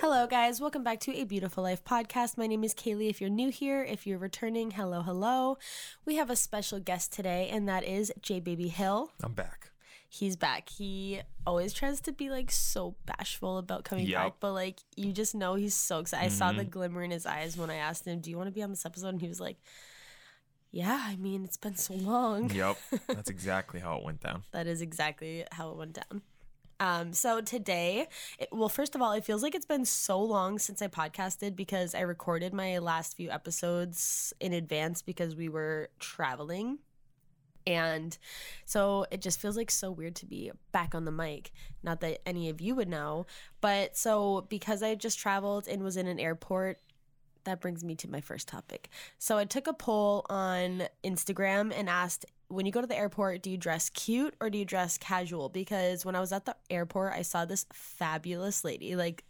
Hello, guys. Welcome back to a Beautiful Life podcast. My name is Kaylee. If you're new here, if you're returning, hello, hello. We have a special guest today, and that is J Baby Hill. I'm back. He's back. He always tries to be like so bashful about coming Yep. back, but like you just know he's so excited. I saw the Mhm. glimmer in his eyes when I asked him, Do you want to be on this episode? And he was like, Yeah, I mean, it's been so long. Yep. That's exactly how it went down. That is exactly how it went down. Um, so today, it, well, first of all, it feels like it's been so long since I podcasted because I recorded my last few episodes in advance because we were traveling. And so it just feels like so weird to be back on the mic. Not that any of you would know, but so because I just traveled and was in an airport, that brings me to my first topic. So I took a poll on Instagram and asked when you go to the airport, do you dress cute or do you dress casual? Because when I was at the airport, I saw this fabulous lady, like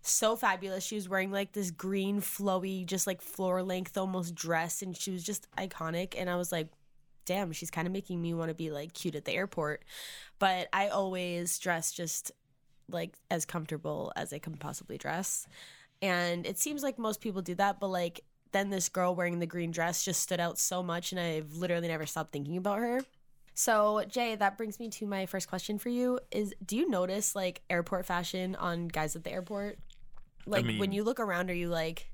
so fabulous. She was wearing like this green, flowy, just like floor length almost dress, and she was just iconic. And I was like, damn, she's kind of making me want to be like cute at the airport. But I always dress just like as comfortable as I can possibly dress. And it seems like most people do that, but like then this girl wearing the green dress just stood out so much and I've literally never stopped thinking about her. So, Jay, that brings me to my first question for you is do you notice like airport fashion on guys at the airport? Like when mean- you look around are you like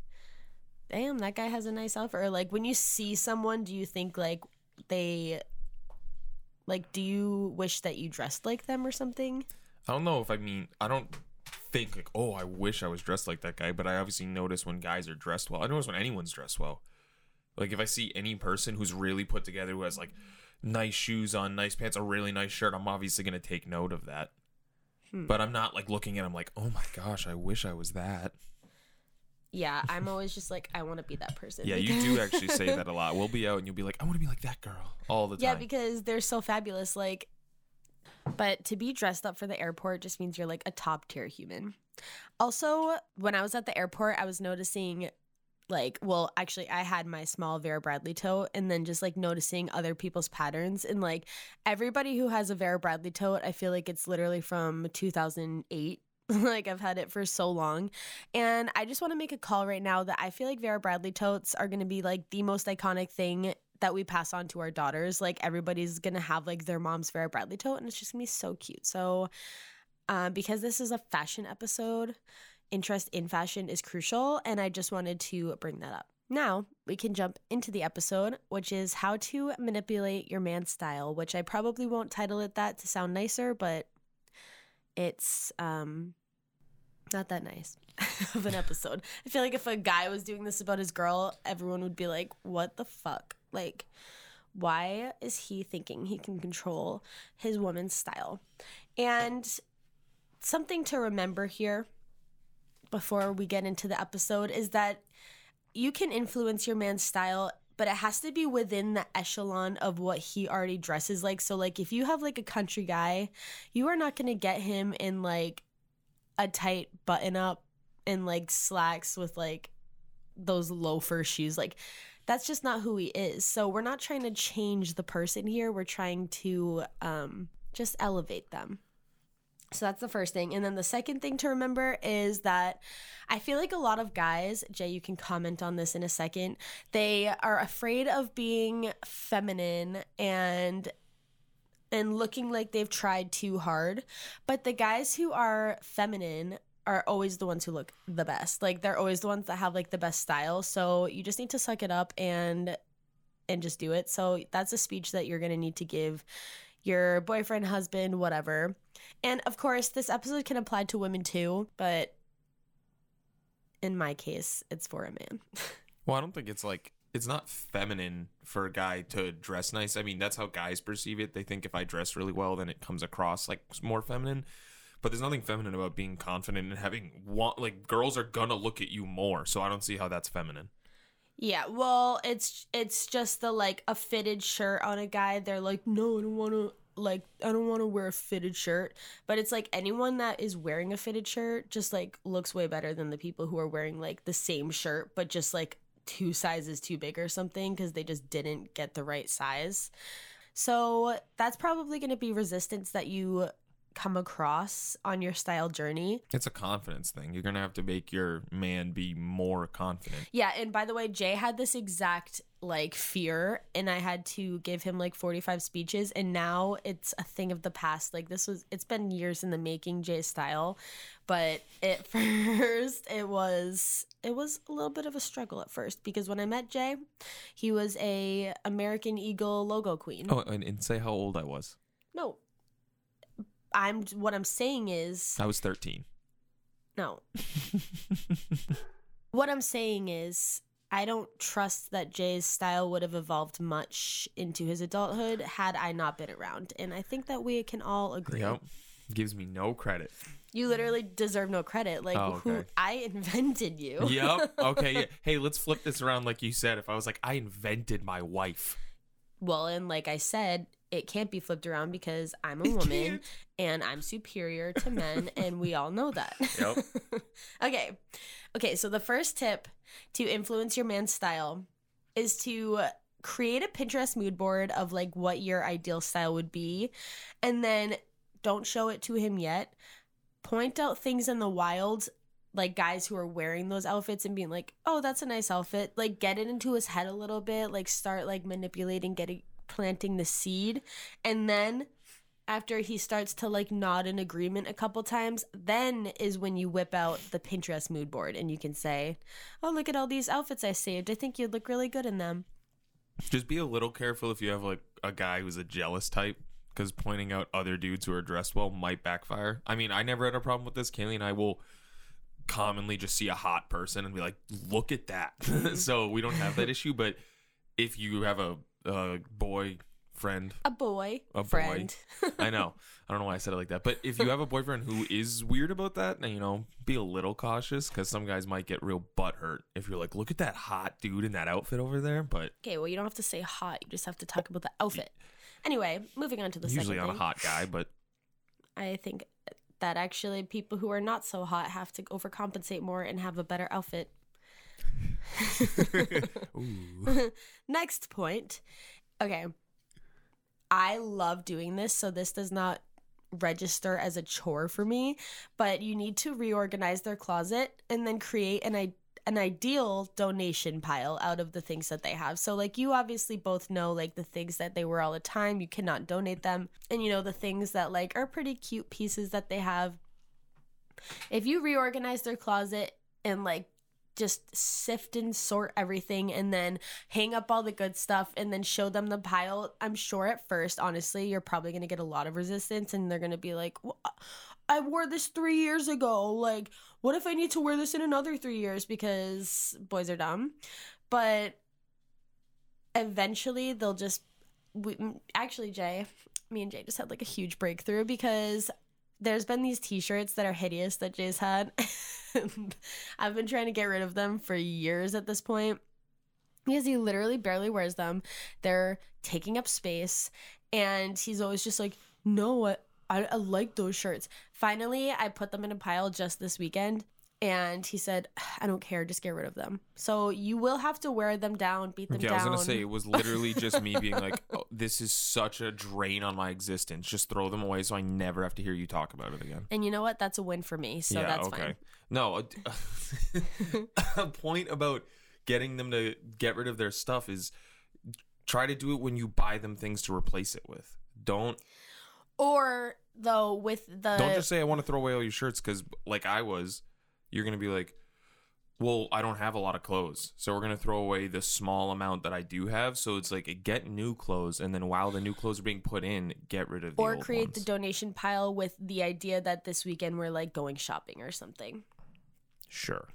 damn, that guy has a nice outfit or like when you see someone do you think like they like do you wish that you dressed like them or something? I don't know if I mean I don't think like oh I wish I was dressed like that guy, but I obviously notice when guys are dressed well. I notice when anyone's dressed well. Like if I see any person who's really put together who has like nice shoes on, nice pants, a really nice shirt, I'm obviously gonna take note of that. Hmm. But I'm not like looking at him like, oh my gosh, I wish I was that. Yeah, I'm always just like I want to be that person. Yeah, you do actually say that a lot. We'll be out and you'll be like, I want to be like that girl all the time. Yeah, because they're so fabulous. Like, but to be dressed up for the airport just means you're like a top tier human. Also, when I was at the airport, I was noticing, like, well, actually, I had my small Vera Bradley tote, and then just like noticing other people's patterns. And like, everybody who has a Vera Bradley tote, I feel like it's literally from 2008. like I've had it for so long. And I just want to make a call right now that I feel like Vera Bradley totes are going to be like the most iconic thing that we pass on to our daughters. Like everybody's to have like their mom's Vera Bradley tote and it's just to be so cute. So uh, because this is a fashion episode, interest in fashion is crucial and I just wanted to bring that up. Now, we can jump into the episode, which is how to manipulate your man's style, which I probably won't title it that to sound nicer, but it's um not that nice of an episode. I feel like if a guy was doing this about his girl, everyone would be like, "What the fuck?" Like why is he thinking he can control his woman's style? And something to remember here before we get into the episode is that you can influence your man's style but it has to be within the echelon of what he already dresses like so like if you have like a country guy you are not going to get him in like a tight button up and like slacks with like those loafer shoes like that's just not who he is. So we're not trying to change the person here. We're trying to um just elevate them. So that's the first thing. And then the second thing to remember is that I feel like a lot of guys, Jay, you can comment on this in a second, they are afraid of being feminine and and looking like they've tried too hard. But the guys who are feminine are always the ones who look the best. Like they're always the ones that have like the best style. So you just need to suck it up and and just do it. So that's a speech that you're going to need to give your boyfriend, husband, whatever. And of course, this episode can apply to women too, but in my case, it's for a man. Well, I don't think it's like it's not feminine for a guy to dress nice. I mean, that's how guys perceive it. They think if I dress really well, then it comes across like more feminine. But there's nothing feminine about being confident and having want like girls are gonna look at you more. So I don't see how that's feminine. Yeah, well, it's it's just the like a fitted shirt on a guy. They're like, no, I don't want to like I don't want to wear a fitted shirt. But it's like anyone that is wearing a fitted shirt just like looks way better than the people who are wearing like the same shirt but just like two sizes too big or something because they just didn't get the right size. So that's probably going to be resistance that you come across on your style journey. It's a confidence thing. You're gonna have to make your man be more confident. Yeah, and by the way, Jay had this exact like fear and I had to give him like 45 speeches and now it's a thing of the past. Like this was it's been years in the making Jay's style, but at first it was it was a little bit of a struggle at first because when I met Jay, he was a American Eagle logo queen. Oh, and, and say how old I was. No. I'm what I'm saying is I was 13. no. what I'm saying is I don't trust that Jay's style would have evolved much into his adulthood had I not been around. And I think that we can all agree. Yep. Gives me no credit. You literally deserve no credit. Like Oh, who. I invented you. yep. Okay. Yeah. Hey, let's flip this around like you said. If I was like, I invented my wife. Well, and like I said, it can't be flipped around because I'm a woman and I'm superior to men, and we all know that. Yep. okay. Okay, so the first tip to influence your man's style is to create a Pinterest mood board of like what your ideal style would be, and then don't show it to him yet. Point out things in the wild like guys who are wearing those outfits and being like, "Oh, that's a nice outfit." Like get it into his head a little bit, like start like manipulating, getting planting the seed, and then after he starts to like nod in agreement a couple times, then is when you whip out the Pinterest mood board and you can say, "Oh, look at all these outfits I saved. I think you'd look really good in them." Just be a little careful if you have like a guy who's a jealous type, because pointing out other dudes who are dressed well might backfire. I mean, I never had a problem with this. Kaylee and I will commonly just see a hot person and be like, "Look at that." Mm-hmm. so we don't have that issue. But if you have a, a boy friend, A boy, A boy. friend. I know, I don't know why I said it like that. But if you have a boyfriend who is weird about that, then you know, be a little cautious because some guys might get real butt hurt if you're like, "Look at that hot dude in that outfit over there." But okay, well, you don't have to say hot. You just have to talk about the outfit. Anyway, moving on to the usually second on a hot guy, but I think that actually people who are not so hot have to overcompensate more and have a better outfit. Next point. Okay. I love doing this, so this does not register as a chore for me, but you need to reorganize their closet and then create an an ideal donation pile out of the things that they have. So like you obviously both know like the things that they wear all the time, you cannot donate them. And you know the things that like are pretty cute pieces that they have. If you reorganize their closet and like just sift and sort everything and then hang up all the good stuff and then show them the pile. I'm sure at first, honestly, you're probably going to get a lot of resistance and they're going to be like, I wore this three years ago. Like, what if I need to wear this in another three years? Because boys are dumb. But eventually they'll just. We, actually, Jay, me and Jay just had like a huge breakthrough because there's been these t-shirts that are hideous that Jay's had. I've been trying to get rid of them for years at this point because he literally barely wears them. They're taking up space and he's always just like, "No, I I, I like those shirts." Finally, I put them in a pile just this weekend and he said, "I don't care, just get rid of them." So you will have to wear them down, beat them yeah, down. I was gonna say it was literally just me being like, oh, "This is such a drain on my existence. Just throw them away so I never have to hear you talk about it again." and you know what? That's a win for me. So that's fine. No, a, a point about getting them to get rid of their stuff is try to do it when you buy them things to replace it with. Don't Or though with the don't just say I want to throw away all your shirts because like I was, you're gonna be like, well, I don't have a lot of clothes, so we're gonna throw away the small amount that I do have. So it's like get new clothes, and then while the new clothes are being put in, get rid of the or old create the ones. donation pile with the idea that this weekend we're like going shopping or something. sure.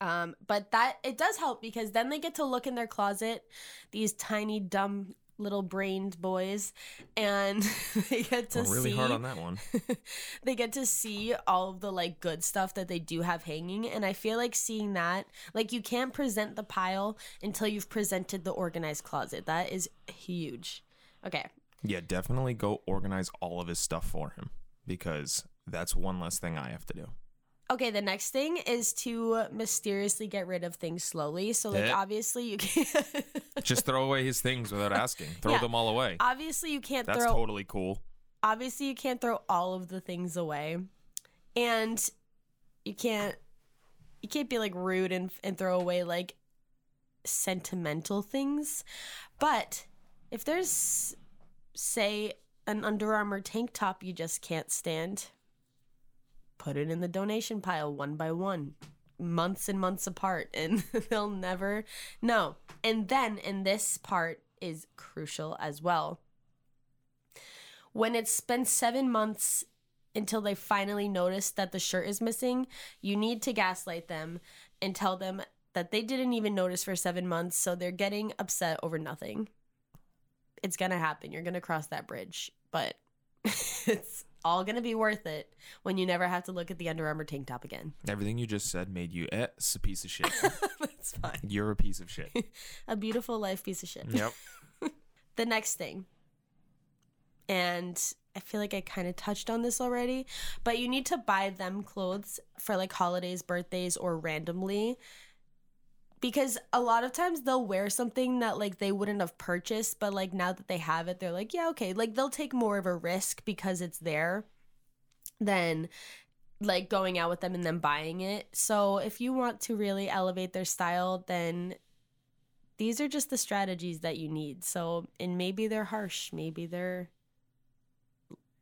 Um, but that it does help because then they get to look in their closet, these tiny dumb little brained boys and they get to Well, really see hard on that one. they get to see all of the like good stuff that they do have hanging and i feel like seeing that like you can't present the pile until you've presented the organized closet that is huge okay Yeah, definitely go organize all of his stuff for him because that's one less thing I have to do. Okay the next thing is to mysteriously get rid of things slowly so like obviously you can't Just throw away his things without asking. Throw Yeah. them all away. obviously you can't throw That's throw totally cool. obviously you can't throw all of the things away and you can't you can't be like rude and and throw away like sentimental things but if there's say an Under Armour tank top you just can't stand put it in the donation pile one by one months and months apart and they'll never know and then and this part is crucial as well when it's been seven months until they finally notice that the shirt is missing, you need to gaslight them and tell them that they didn't even notice for seven months, so they're getting upset over nothing. It's gonna happen. You're gonna cross that bridge, but it's all gonna be worth it when you never have to look at the Under Armour tank top again. Everything you just said made you eh, it's a piece of shit. That's fine. You're a piece of shit. A beautiful life piece of shit. Yep. the next thing and i feel like i kind of touched on this already but you need to buy them clothes for like holidays birthdays or randomly because a lot of times they'll wear something that like they wouldn't have purchased but like now that they have it they're like yeah okay like they'll take more of a risk because it's there than like going out with them and then buying it so if you want to really elevate their style then these are just the strategies that you need. So, and maybe they're harsh, maybe they're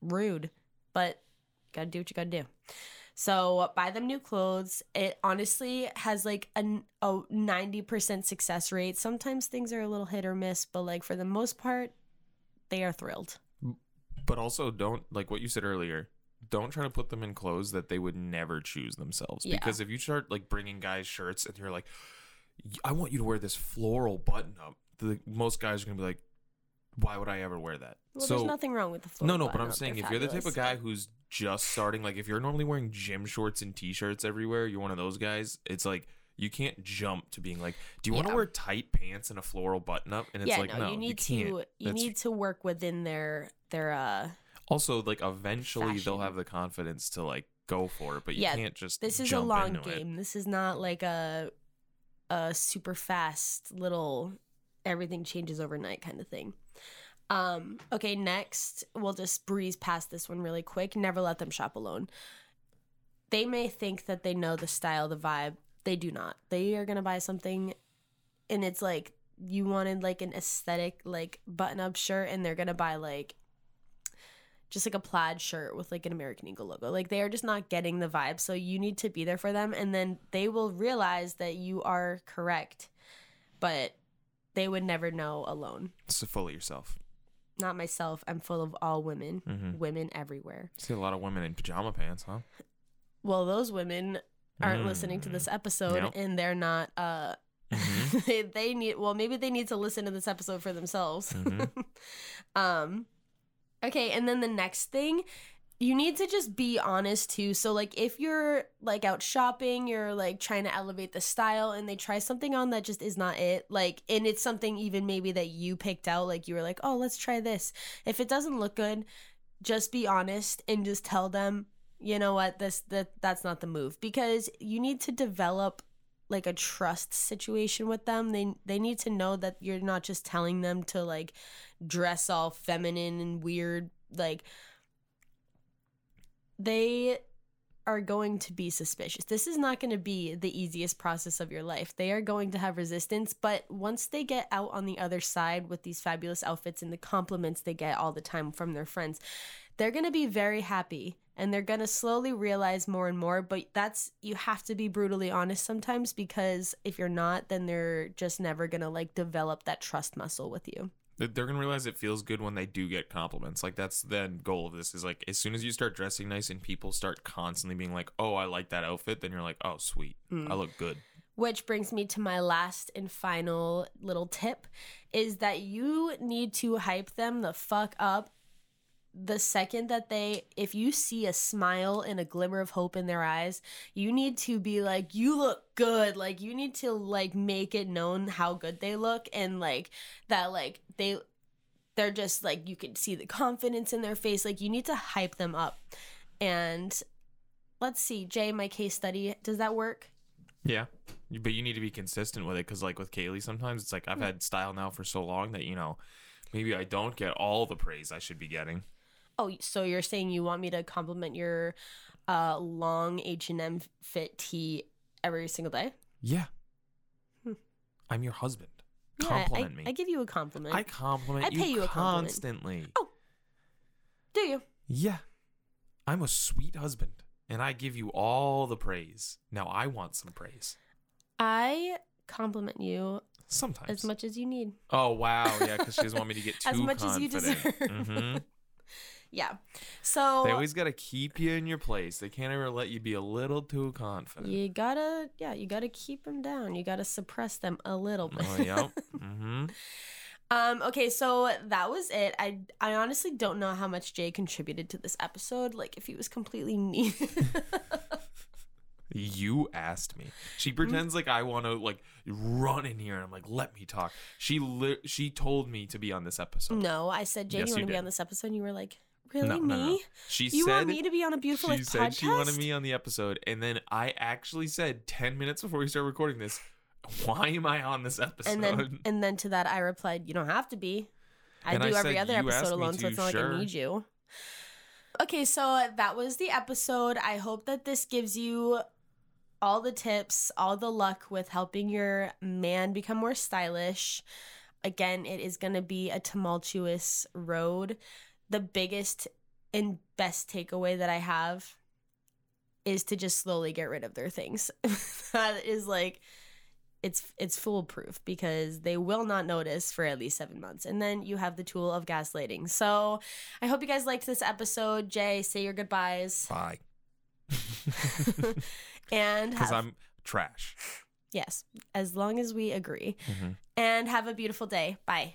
rude, but you gotta do what you gotta do. So, buy them new clothes. It honestly has like a, a 90% success rate. Sometimes things are a little hit or miss, but like for the most part, they are thrilled. But also don't like what you said earlier. Don't try to put them in clothes that they would never choose themselves. Yeah. Because if you start like bringing guys shirts and you're like, I want you to wear this floral button up, the most guys are gonna be like, why would I ever wear that? Well, so there's nothing wrong with the floor. no, no, but I'm saying if you're the type of guy who's just starting, like if you're normally wearing gym shorts and t-shirts everywhere, you're one of those guys. It's like you can't jump to being like, do you want to Yeah. wear tight pants and a floral button up? And it's yeah, like, no, no, you need can't. to you That's- need to work within their their uh Also, like eventually they'll Fashion. have the confidence to like go for it, but you Yeah, can't just. this is a jump long into it. game. This is not like a a super fast little everything changes overnight kind of thing. Um, okay, next we'll just breeze past this one really quick. Never let them shop alone. They may think that they know the style, the vibe. They do not. They are gonna buy something and it's like you wanted like an aesthetic like button up shirt and they're gonna buy like just like a plaid shirt with like an American Eagle logo. Like they are just not getting the vibe. So you need to be there for them and then they will realize that you are correct. But they would never know alone. So full of yourself. Not myself. I'm full of all women. Mm-hmm. Women everywhere. See a lot of women in pajama pants, huh? Well, those women aren't listening to Mm. this episode Yep. and they're not uh Mhm. they, they need well maybe they need to listen to this episode for themselves. Mhm. um okay, and then the next thing you need to just be honest too. So like if you're like out shopping, you're like trying to elevate the style and they try something on that just is not it. Like and it's something even maybe that you picked out like you were like, "Oh, let's try this." If it doesn't look good, just be honest and just tell them, "You know what? This that that's not the move." Because you need to develop like a trust situation with them. They they need to know that you're not just telling them to like dress all feminine and weird like they are going to be suspicious. This is not going to be the easiest process of your life. They are going to have resistance, but once they get out on the other side with these fabulous outfits and the compliments they get all the time from their friends, they're going to be very happy and they're going to slowly realize more and more, but that's you have to be brutally honest sometimes because if you're not, then they're just never going to like develop that trust muscle with you. They- They're gonna realize it feels good when they do get compliments. Like that's the goal of this. Is like as soon as you start dressing nice and people start constantly being like, "Oh, I like that outfit," then you're like, "Oh, sweet, Mm. I look good." Which brings me to my last and final little tip is that you need to hype them the fuck up the second that they if you see a smile and a glimmer of hope in their eyes you need to be like you look good like you need to like make it known how good they look and like that like they they're just like you can see the confidence in their face like you need to hype them up and let's see jay my case study does that work Yeah. But you need to be consistent with it because, like with Kaylee, sometimes it's like I've mm. had style now for so long that, you know, maybe I don't get all the praise I should be getting. Oh so you're saying you want me to compliment your uh long h&m fit tee every single day Yeah. Hmm. I'm your husband. Yeah, Compliment I, me. I give you a compliment I compliment I pay you, you a compliment. constantly. Oh. do you Yeah. I'm a sweet husband and I give you all the praise. Now I want some praise. I compliment you Sometimes. as much as you need. Oh wow, yeah, because she doesn't want me to get too As much as you confident. deserve. hmm Yeah. So They always gotta keep you in your place. They can't ever let you be a little too confident. you gotta, yeah, you gotta keep them down. You gotta suppress them a little bit. Oh yep. hmm Um. Okay. So that was it. I I honestly don't know how much Jay contributed to this episode. Like if he was completely needed. You asked me. She Mm-hmm. pretends like I want to like run in here, and I'm like, let me talk. She li- she told me to be on this episode. no, I said Jay, Yes, you you want to be on this episode? And you were like, really no, me? no, no. She You said want me to be on a beautiful she said podcast? she wanted me on the episode, and then I actually said ten minutes before we started recording this, "Why am I on this episode?" and then and then to that I replied, "You don't have to be. I And do I every said, other episode alone, so it's not like. I need you." Okay, so that was the episode. I hope that this gives you all the tips, all the luck with helping your man become more stylish. Again, it is going to be a tumultuous road. The biggest and best takeaway that I have is to just slowly get rid of their things. that is like it's it's foolproof because they will not notice for at least seven months. And then you have the tool of gaslighting. So i hope you guys liked this episode. Jay say your goodbyes. Bye, and because I'm trash. yes as long as we agree. Mhm. and have a beautiful day. Bye